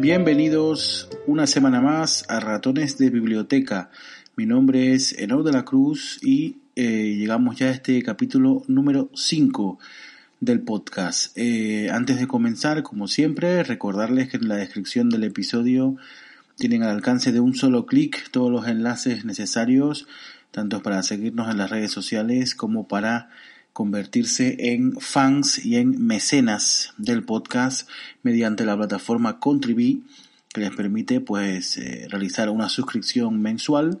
Bienvenidos una semana más a Ratones de Biblioteca. Mi nombre es Enor de la Cruz y eh, llegamos ya a este capítulo número 5 del podcast. Eh, antes de comenzar, como siempre, recordarles que en la descripción del episodio tienen al alcance de un solo clic todos los enlaces necesarios, tanto para seguirnos en las redes sociales como para convertirse en fans y en mecenas del podcast mediante la plataforma Contribui que les permite pues eh, realizar una suscripción mensual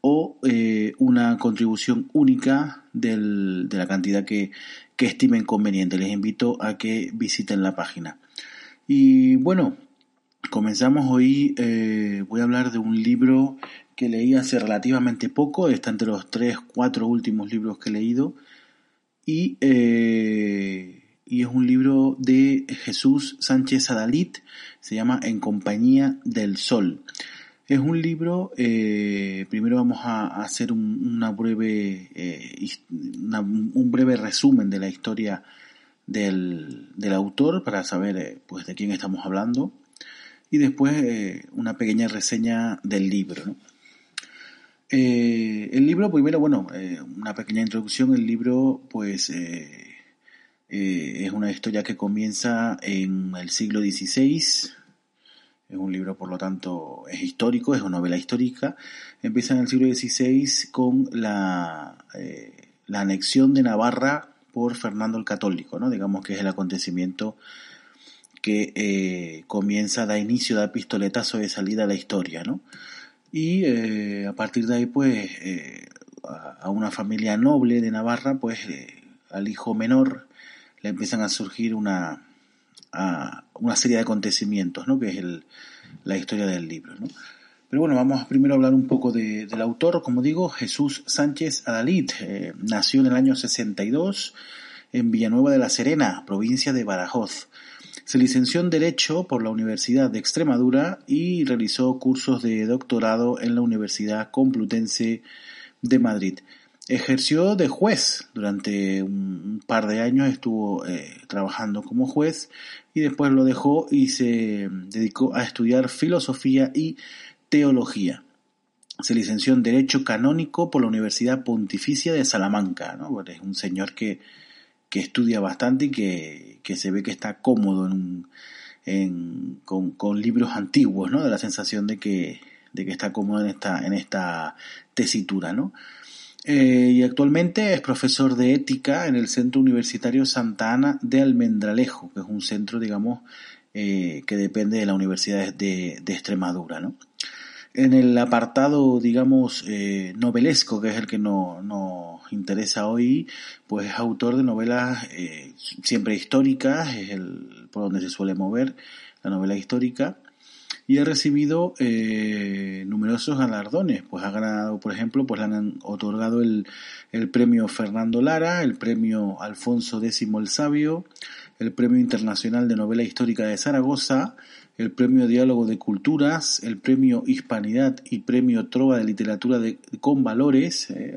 o eh, una contribución única del, de la cantidad que, estimen conveniente. Les invito a que visiten la página. Y bueno, comenzamos hoy. Eh, voy a hablar de un libro que leí hace relativamente poco. Está entre los tres, cuatro últimos libros que he leído y, eh, y es un libro de Jesús Sánchez Adalit, se llama En compañía del sol. Es un libro, eh, primero vamos a, hacer un, una breve, eh, un breve resumen de la historia del, del autor para saber pues, de quién estamos hablando y después una pequeña reseña del libro. Eh, el libro, primero, bueno, eh, una pequeña introducción. El libro, pues, eh, eh, es una historia que comienza en el siglo XVI. Es un libro, por lo tanto, es histórico, es una novela histórica. Empieza en el siglo XVI con la, eh, la anexión de Navarra por Fernando el Católico, ¿no? Digamos que es el acontecimiento que comienza, da inicio, da pistoletazo de salida a la historia, ¿no? Y eh, a partir de ahí pues eh, a, una familia noble de Navarra pues eh, al hijo menor le empiezan a surgir una a una serie de acontecimientos ¿no? que es el, la historia del libro ¿no? pero bueno vamos primero a hablar un poco de, del autor como digo Jesús Sánchez Adalid nació en el año 62 en Villanueva de la Serena provincia de Badajoz se licenció en Derecho por la Universidad de Extremadura y realizó cursos de doctorado en la Universidad Complutense de Madrid. Ejerció de juez durante un par de años, estuvo eh, trabajando como juez y después lo dejó y se dedicó a estudiar filosofía y teología. Se licenció en Derecho Canónico por la Universidad Pontificia de Salamanca. ¿no? Es un señor que, que estudia bastante y que, que se ve que está cómodo en con, libros antiguos, ¿no? Da la sensación de que, de que está cómodo en esta, en esta tesitura, ¿no? Eh, y actualmente es profesor de ética en el Centro Universitario Santa Ana de Almendralejo, que es un centro, digamos, eh, que depende de la Universidad de, de Extremadura, ¿no? En el apartado, digamos, eh, novelesco, que es el que nos no interesa hoy, pues es autor de novelas eh, siempre históricas, es el por donde se suele mover la novela histórica, y ha recibido eh, numerosos galardones, pues ha ganado, por ejemplo, pues le han otorgado el, el premio Fernando Lara, el premio Alfonso X el Sabio, el premio internacional de novela histórica de Zaragoza, el Premio Diálogo de Culturas, el Premio Hispanidad y Premio Trova de Literatura de, con Valores, eh,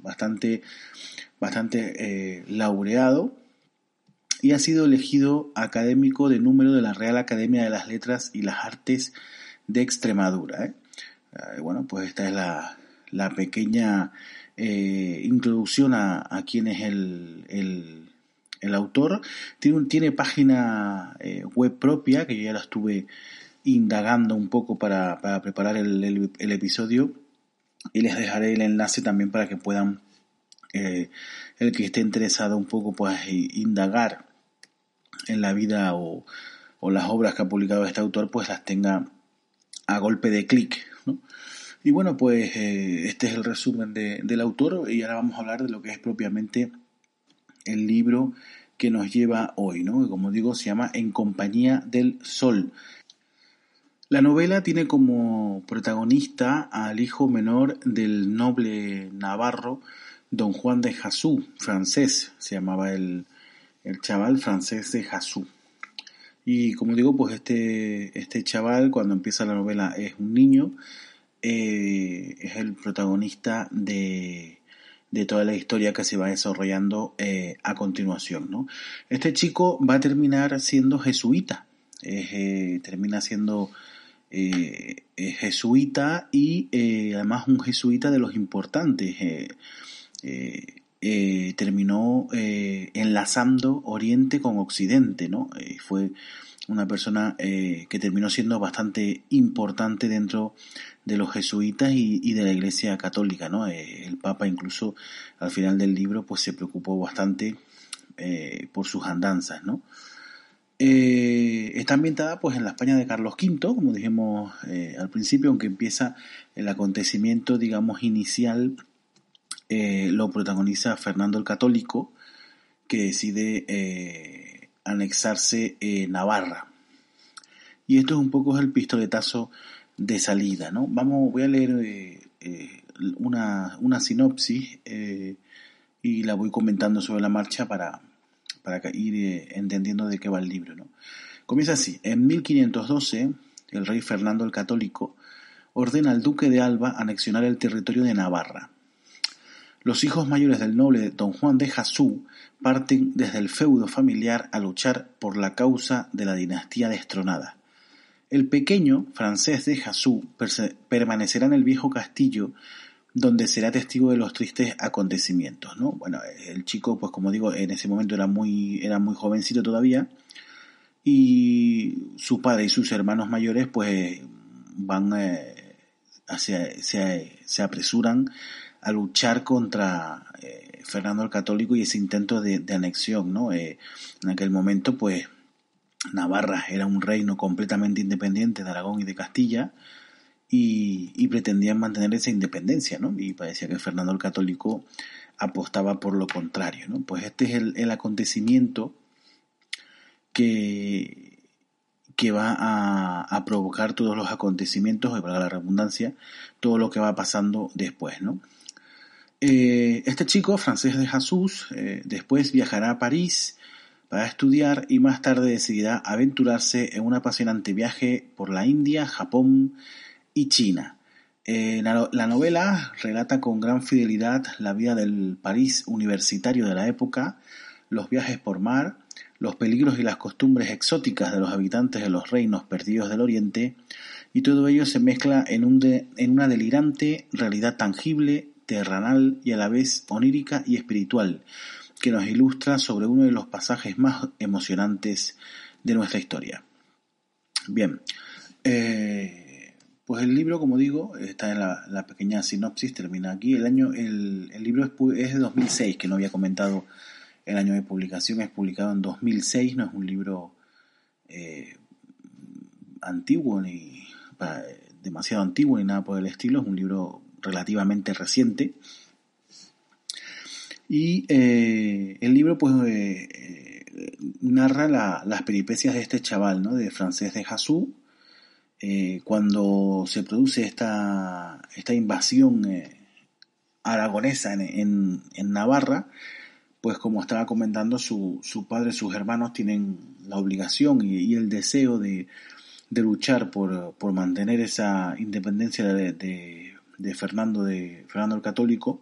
bastante, bastante eh, laureado, y ha sido elegido académico de número de la Real Academia de las Letras y las Artes de Extremadura. ¿eh? Bueno, pues esta es la, la pequeña introducción a, quién es el el autor tiene, tiene página eh, web propia, que yo ya la estuve indagando un poco para, para preparar el, episodio, y les dejaré el enlace también para que puedan, eh, el que esté interesado un poco, pues indagar en la vida o, las obras que ha publicado este autor, pues las tenga a golpe de clic. Y bueno, pues eh, este es el resumen del autor y ahora vamos a hablar de lo que es propiamente el libro que nos lleva hoy, ¿no? Que como digo, se llama En compañía del sol. La novela tiene como protagonista al hijo menor del noble navarro don Juan de Jasú, francés, se llamaba el, el chaval francés de Jasú. Y como digo, pues este, este chaval cuando empieza la novela es un niño, eh, es el protagonista de, de toda la historia que se va desarrollando eh, a continuación. ¿no? Este chico va a terminar siendo jesuita, eh, termina siendo jesuita y además un jesuita de los importantes. terminó enlazando Oriente con Occidente, ¿no? fue una persona que terminó siendo bastante importante dentro de los jesuitas y, de la Iglesia Católica, ¿no? Eh, el Papa incluso al final del libro pues se preocupó bastante eh, por sus andanzas, ¿no? Eh, está ambientada pues en la España de Carlos V, como dijimos al principio, aunque empieza el acontecimiento, digamos, inicial, lo protagoniza Fernando el Católico, que decide anexarse Navarra. Y esto es un poco el pistoletazo de salida, ¿no? Vamos, voy a leer eh, eh, una, una, sinopsis eh, y la voy comentando sobre la marcha para, para ir entendiendo de qué va el libro, ¿no? Comienza así. En 1512, el rey Fernando el Católico ordena al duque de Alba anexionar el territorio de Navarra. Los hijos mayores del noble don Juan de Jasú parten desde el feudo familiar a luchar por la causa de la dinastía destronada. El pequeño francés de Jasú permanecerá en el viejo castillo donde será testigo de los tristes acontecimientos, ¿no? Bueno, el chico, pues como digo, en ese momento era muy, era muy jovencito todavía y su padre y sus hermanos mayores, pues van, eh, hacia, se, se, apresuran a luchar contra eh, Fernando el Católico y ese intento de, anexión, ¿no? Eh, en aquel momento, pues Navarra era un reino completamente independiente de Aragón y de Castilla y, pretendían mantener esa independencia, ¿no? Y parecía que Fernando el Católico apostaba por lo contrario, ¿no? Pues este es el, acontecimiento que, que va a, provocar todos los acontecimientos, y para la redundancia, todo lo que va pasando después, ¿no? Eh, este chico, francés de Jesús, eh, después viajará a París para estudiar y más tarde decidirá aventurarse en un apasionante viaje por la India, Japón y China. Eh, la, novela relata con gran fidelidad la vida del París universitario de la época, los viajes por mar, los peligros y las costumbres exóticas de los habitantes de los reinos perdidos del Oriente, y todo ello se mezcla en, en una delirante realidad tangible, terrenal y a la vez onírica y espiritual, que nos ilustra sobre uno de los pasajes más emocionantes de nuestra historia. Bien, eh, pues el libro, como digo, está en la, pequeña sinopsis, termina aquí. El año, el, libro es, de 2006, que no había comentado el año de publicación, es publicado en 2006, no es un libro eh, antiguo ni demasiado antiguo ni nada por el estilo, es un libro relativamente reciente y eh, el libro pues eh, eh, narra las peripecias de este chaval, ¿no? De francés de Jasú, cuando se produce esta, esta invasión aragonesa en, en, Navarra, pues como estaba comentando, su, su padre, sus hermanos tienen la obligación y, el deseo de, de luchar por, por, mantener esa independencia de, de, de Fernando, de Fernando el Católico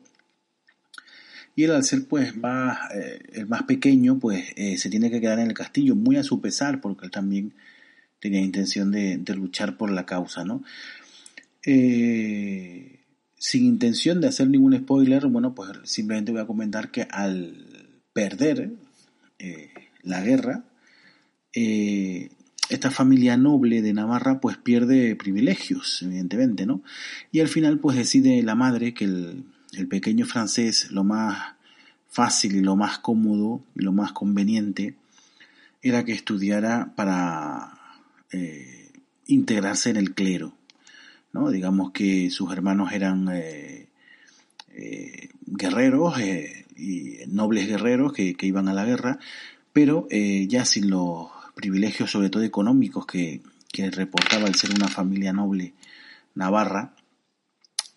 y él al ser pues más, eh, el más pequeño, pues eh, se tiene que quedar en el castillo, muy a su pesar, porque él también tenía intención de, luchar por la causa, ¿no? Eh, sin intención de hacer ningún spoiler, bueno, pues simplemente voy a comentar que al perder la guerra, esta familia noble de Navarra pues pierde privilegios, evidentemente, ¿no? Y al final pues decide la madre que el, el pequeño francés lo más fácil y lo más cómodo y lo más conveniente era que estudiara para eh, integrarse en el clero. ¿no? Digamos que sus hermanos eran eh, eh, guerreros y nobles guerreros que, que, iban a la guerra, pero ya sin los privilegios, sobre todo económicos, que, que reportaba el ser una familia noble navarra,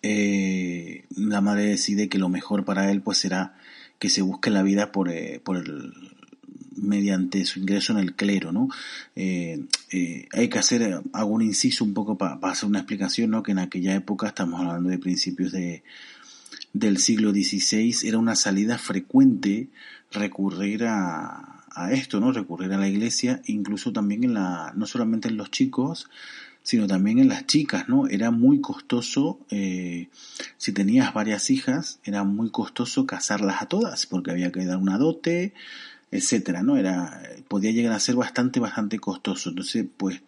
la madre decide que lo mejor para él pues será que se busque la vida por, por el, mediante su ingreso en el clero, ¿no? Eh, eh, hay que hacer, hago un inciso un poco para hacer una explicación, ¿no? Que en aquella época, estamos hablando de principios de, del siglo XVI, era una salida frecuente recurrir a, a esto, ¿no? Recurrir a la iglesia, incluso también en la, no solamente en los chicos, sino también en las chicas, ¿no? Era muy costoso, eh, si tenías varias hijas, era muy costoso casarlas a todas, porque había que dar una dote, etcétera, ¿no? Era, podía llegar a ser bastante, bastante costoso. Entonces, pues,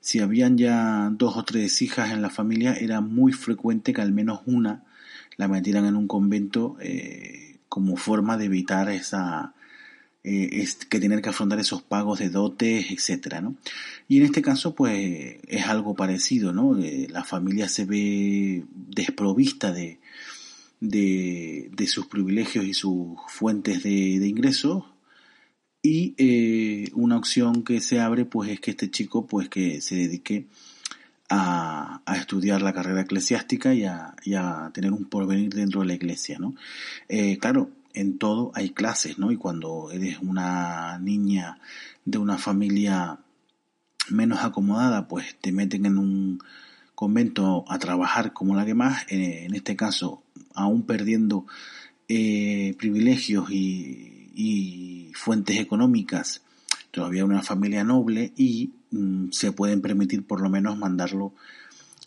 si habían ya dos o tres hijas en la familia, era muy frecuente que al menos una la metieran en un convento eh, como forma de evitar esa, eh, que tener que afrontar esos pagos de dotes, etcétera, ¿no? Y en este caso, pues, es algo parecido, ¿no? Eh, la familia se ve desprovista de, de, sus privilegios y sus fuentes de, ingresos y eh, una opción que se abre pues es que este chico pues que se dedique a, a estudiar la carrera eclesiástica y a, a, tener un porvenir dentro de la iglesia, ¿no? Claro, en todo hay clases, ¿no? Y cuando eres una niña de una familia menos acomodada, pues te meten en un convento a trabajar como la demás, eh, en este caso, aún perdiendo eh, privilegios y, fuentes económicas, todavía una familia noble y mm, se pueden permitir por lo menos mandarlo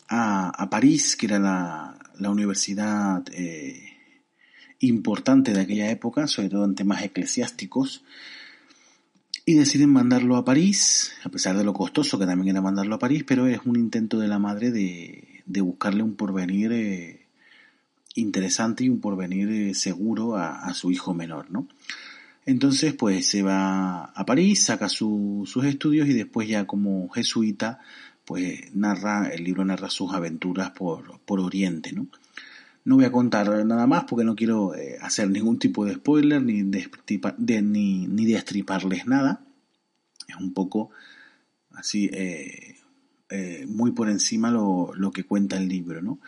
a, a París, que era la, la universidad eh, importante de aquella época, sobre todo en temas eclesiásticos, y deciden mandarlo a París, a pesar de lo costoso que también era mandarlo a París, pero es un intento de la madre de, de buscarle un porvenir eh, interesante y un porvenir eh, seguro a, su hijo menor, ¿no? Entonces, pues se va a París, saca sus estudios y después ya como jesuita, pues narra, el libro narra sus aventuras por, por Oriente, ¿no? No voy a contar nada más porque no quiero eh, hacer ningún tipo de spoiler ni de, ni, ni de estriparles nada. Es un poco así, eh, eh, muy por encima lo, lo que cuenta el libro, ¿no?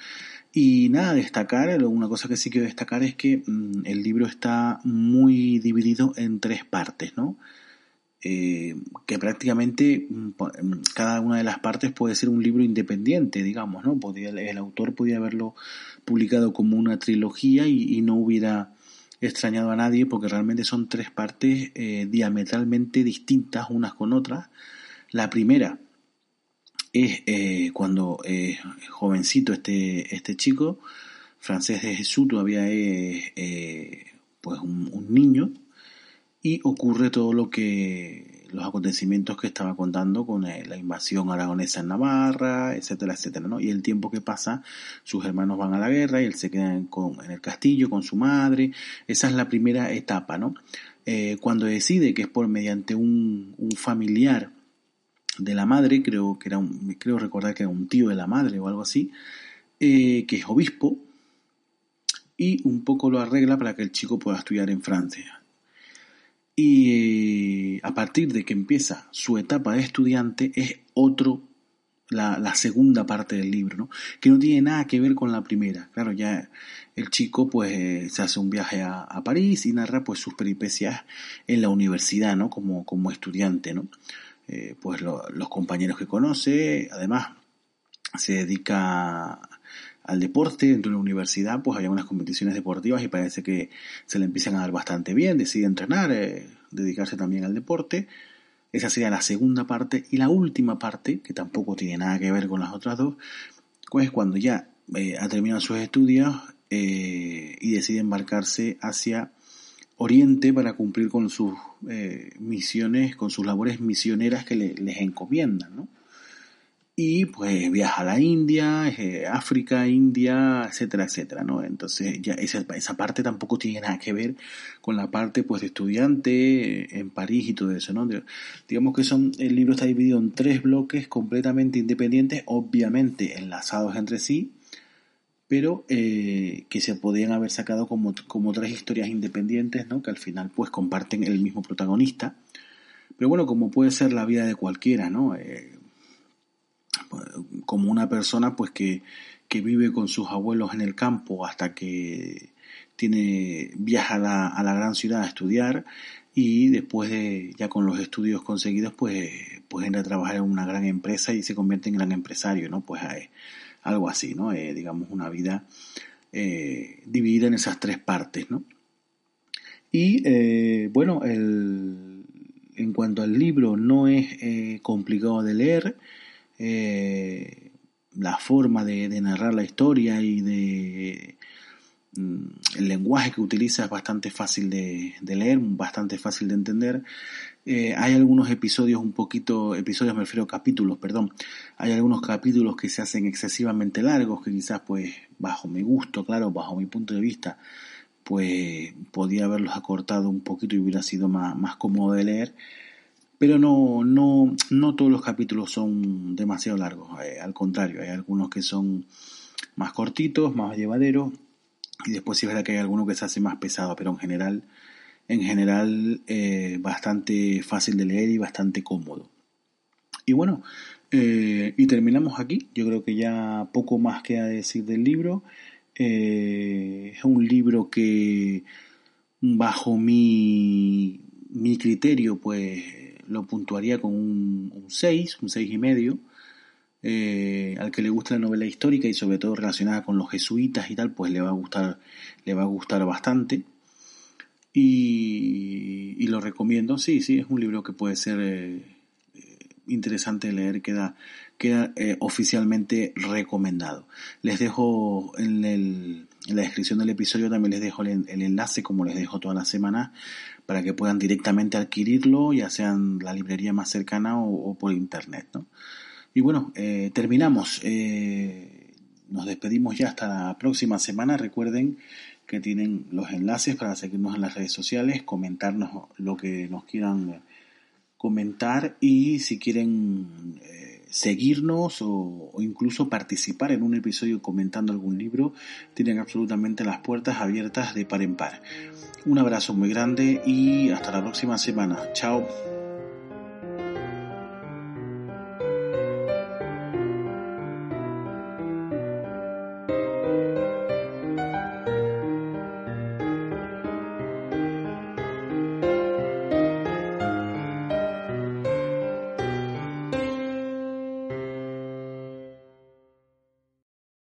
Y nada, destacar, una cosa que sí quiero destacar es que mmm, el libro está muy dividido en tres partes, ¿no? Eh, que prácticamente mm, mm, cada una de las partes puede ser un libro independiente, digamos, ¿no? Podría, el autor podría haberlo publicado como una trilogía y, no hubiera extrañado a nadie porque realmente son tres partes eh, diametralmente distintas unas con otras. La primera es eh, cuando jovencito este, este chico, francés de Jesús, todavía es pues un, niño, y ocurre todo lo que los acontecimientos que estaba contando con eh, la invasión aragonesa en Navarra, etcétera, etcétera, ¿no? Y el tiempo que pasa, sus hermanos van a la guerra y él se queda en, el castillo con su madre, esa es la primera etapa, ¿no? Eh, cuando decide que es por mediante un, un familiar de la madre, creo que era un, creo recordar que era un tío de la madre o algo así, eh, que es obispo, y un poco lo arregla para que el chico pueda estudiar en Francia. Y eh, a partir de que empieza su etapa de estudiante es otro, la, segunda parte del libro, ¿no? que no tiene nada que ver con la primera. Claro, ya el chico pues se hace un viaje a, a París y narra pues sus peripecias en la universidad, ¿no? Como, como estudiante, ¿no? eh, pues lo, los compañeros que conoce, además se dedica al deporte dentro de la universidad, pues hay unas competiciones deportivas y parece que se le empiezan a dar bastante bien, decide entrenar, eh, dedicarse también al deporte. Esa sería la segunda parte y la última parte, que tampoco tiene nada que ver con las otras dos, pues cuando ya eh, ha terminado sus estudios eh, y decide embarcarse hacia Oriente para cumplir con sus eh, misiones, con sus labores misioneras que les encomiendan. Y pues viaja a la India, eh, África, India, etcétera, etcétera, ¿no? Entonces ya esa, esa, parte tampoco tiene nada que ver con la parte pues de estudiante eh, en París y todo eso, ¿no? Digamos que son, el libro está dividido en tres bloques completamente independientes, obviamente enlazados entre sí, pero eh, que se podían haber sacado como, como tres historias independientes, ¿no? Que al final pues comparten el mismo protagonista. Pero bueno, como puede ser la vida de cualquiera, ¿no? Como una persona pues que, que, vive con sus abuelos en el campo hasta que tiene viaja a la, a la gran ciudad a estudiar y después de ya con los estudios conseguidos pues pues entra a trabajar en una gran empresa y se convierte en gran empresario no pues eh, algo así no eh, digamos una vida eh, dividida en esas tres partes no y bueno el, en cuanto al libro no es complicado de leer eh, la forma de, narrar la historia y de mm, el lenguaje que utiliza es bastante fácil de, leer, bastante fácil de entender. Eh, hay algunos episodios un poquito, episodios me refiero a capítulos, perdón. Hay algunos capítulos que se hacen excesivamente largos, que quizás pues bajo mi gusto, claro, bajo mi punto de vista, pues podía haberlos acortado un poquito y hubiera sido más, más cómodo de leer pero no, no, no todos los capítulos son demasiado largos, eh, al contrario, hay algunos que son más cortitos, más llevaderos, y después sí es verdad que hay algunos que se hace más pesado, pero en general, en general, eh, bastante fácil de leer y bastante cómodo. Y bueno, eh, y terminamos aquí. Yo creo que ya poco más queda decir del libro. es un libro que, bajo mi, mi criterio, pues lo puntuaría con un 6, un 6 y medio. Eh, al que le gusta la novela histórica y sobre todo relacionada con los jesuitas y tal, pues le va a gustar, le va a gustar bastante. Y, lo recomiendo, sí, sí, es un libro que puede ser eh, interesante de leer, queda, queda eh, oficialmente recomendado. Les dejo en, en, la descripción del episodio, también les dejo el, enlace, como les dejo todas las semanas, para que puedan directamente adquirirlo, ya sea en la librería más cercana o, por internet. ¿no? Y bueno, eh, terminamos. Eh, nos despedimos ya hasta la próxima semana. Recuerden que tienen los enlaces para seguirnos en las redes sociales, comentarnos lo que nos quieran comentar y si quieren eh, seguirnos o, incluso participar en un episodio comentando algún libro, tienen absolutamente las puertas abiertas de par en par. Un abrazo muy grande y hasta la próxima semana. Chao.